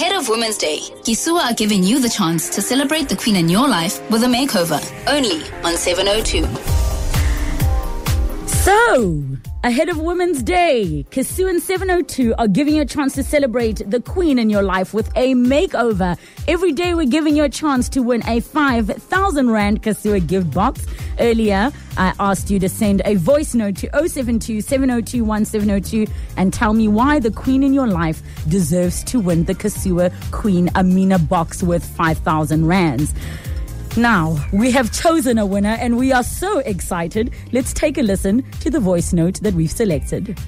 Ahead of Women's Day, Kisua are giving you the chance to celebrate the Queen in your life with a makeover, only on 702. So, ahead of Women's Day, Kisua and 702 are giving you a chance to celebrate the queen in your life with a makeover. Every day, we're giving you a chance to win a 5,000 Rand Kisua gift box. Earlier, I asked you to send a voice note to 072 702 1702 and tell me why the queen in your life deserves to win the Kisua Queen Amina box worth 5,000 Rands. Now, we have chosen a winner and we are so excited. Let's take a listen to the voice note that we've selected.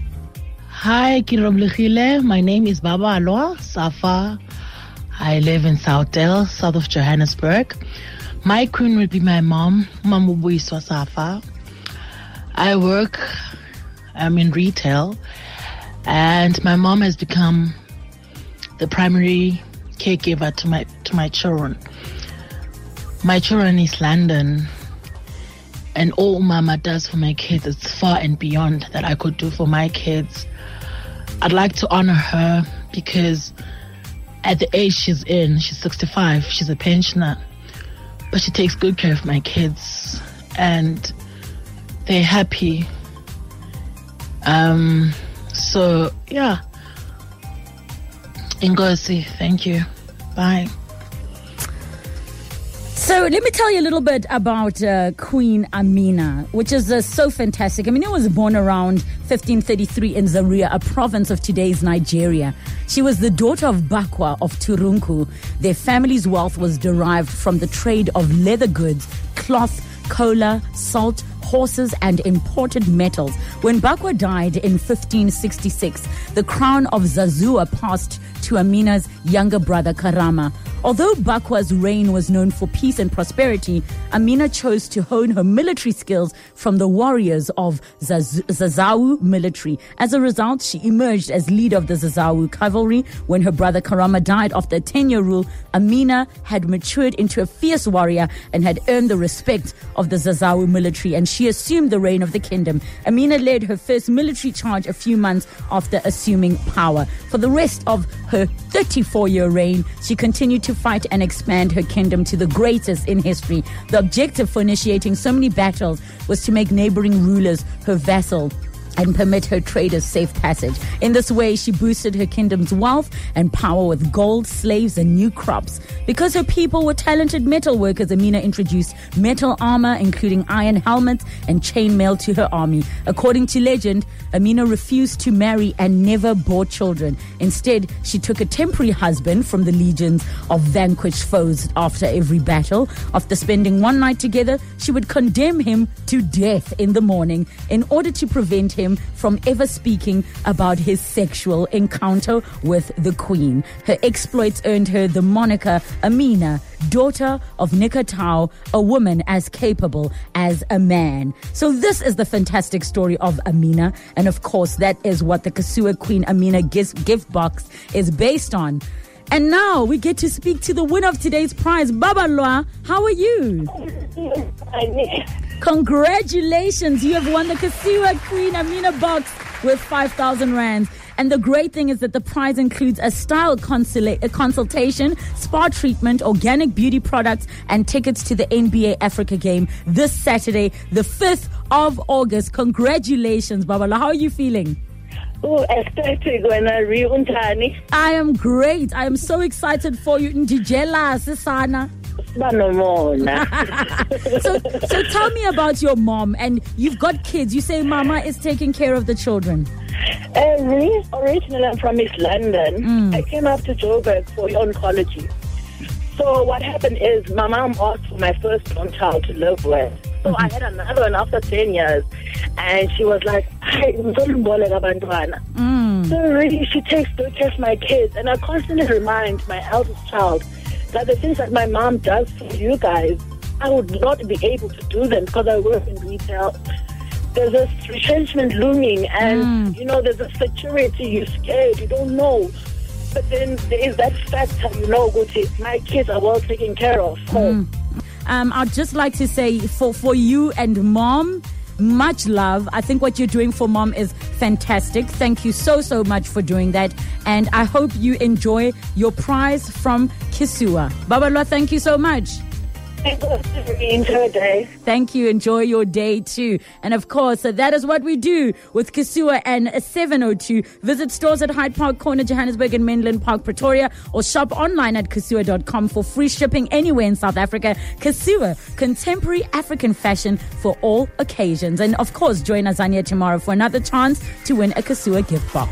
Hi, Kirobluchile. My name is Baba Aloa Safa. I live in Southdale, south of Johannesburg. My queen will be my mom, Mamubuiswa Safa. I work, I'm in retail, and my mom has become the primary caregiver to my to my children. My children is London, and all Mama does for my kids is far and beyond that I could do for my kids. I'd like to honor her because at the age she's in, she's 65, she's a pensioner, but she takes good care of my kids, and they're happy. Um, so yeah, Ngozi, thank you. Bye. So let me tell you a little bit about uh, Queen Amina, which is uh, so fantastic. Amina was born around 1533 in Zaria, a province of today's Nigeria. She was the daughter of Bakwa of Turunku. Their family's wealth was derived from the trade of leather goods, cloth, cola, salt, horses, and imported metals. When Bakwa died in 1566, the crown of Zazzau passed to Amina's younger brother Karama. Although Bakwa's reign was known for peace and prosperity, Amina chose to hone her military skills from the warriors of Zaz- Zazzau military. As a result, she emerged as leader of the Zazzau cavalry. When her brother Karama died after a 10 year rule, Amina had matured into a fierce warrior and had earned the respect of the Zazzau military, and she assumed the reign of the kingdom. Amina led her first military charge a few months after assuming power. For the rest of her 34 year reign, she continued to fight and expand her kingdom to the greatest in history. The objective for initiating so many battles was to make neighboring rulers her vassal and permit her traders safe passage. In this way, she boosted her kingdom's wealth and power with gold, slaves, and new crops. Because her people were talented metal workers, Amina introduced metal armor, including iron helmets and chainmail to her army. According to legend, Amina refused to marry and never bore children. Instead, she took a temporary husband from the legions of vanquished foes after every battle. After spending one night together, she would condemn him to death in the morning in order to prevent him from ever speaking about his sexual encounter with the queen. Her exploits earned her the moniker Amina, daughter of Nikatau, a woman as capable as a man. So this is the fantastic story of Amina. And of course, that is what the Kisua Queen Amina gift, gift box is based on. And now we get to speak to the winner of today's prize, Babalwa. How are you? Congratulations, you have won the Kisua Queen Amina box with 5,000 rands. And the great thing is that the prize includes a style consula- a consultation, spa treatment, organic beauty products, and tickets to the NBA Africa game this Saturday, the 5th of August. Congratulations, Babalwa. How are you feeling? Oh, ecstatic when I re. I am great. I am so excited for you. Ndijela, Sisana. So, so tell me about your mom. And you've got kids. You say mama is taking care of the children. uh, originally I'm from East London. Mm. I came up to Joburg for oncology. So what happened is my mom asked for my firstborn child to live with. So I mm-hmm. had another one after 10 years. And she was like, "Hayi, ngizolumboleka abantwana." Mm. So really, she takes care of my kids. And I constantly remind my eldest child that the things that my mom does for you guys, I would not be able to do them because I work in retail. There's this retrenchment looming, and you know, there's a security. You're scared. You don't know. But then there is that factor, you know, Guti, my kids are well taken care of. home. Um, I'd just like to say for, for you and mom, Much love. I think what you're doing for mom is fantastic. Thank you so, so much for doing that. And I hope you enjoy your prize from Kisua. Babalwa, thank you so much. Enjoy day. Thank you. Enjoy your day too. And of course, uh, that is what we do with Kisua and 702. Visit stores at Hyde Park Corner, Johannesburg, and Menlyn Park, Pretoria, or shop online at kisua.com for free shipping anywhere in South Africa. Kisua, contemporary African fashion for all occasions. And of course, join us on Azania tomorrow for another chance to win a Kisua gift box.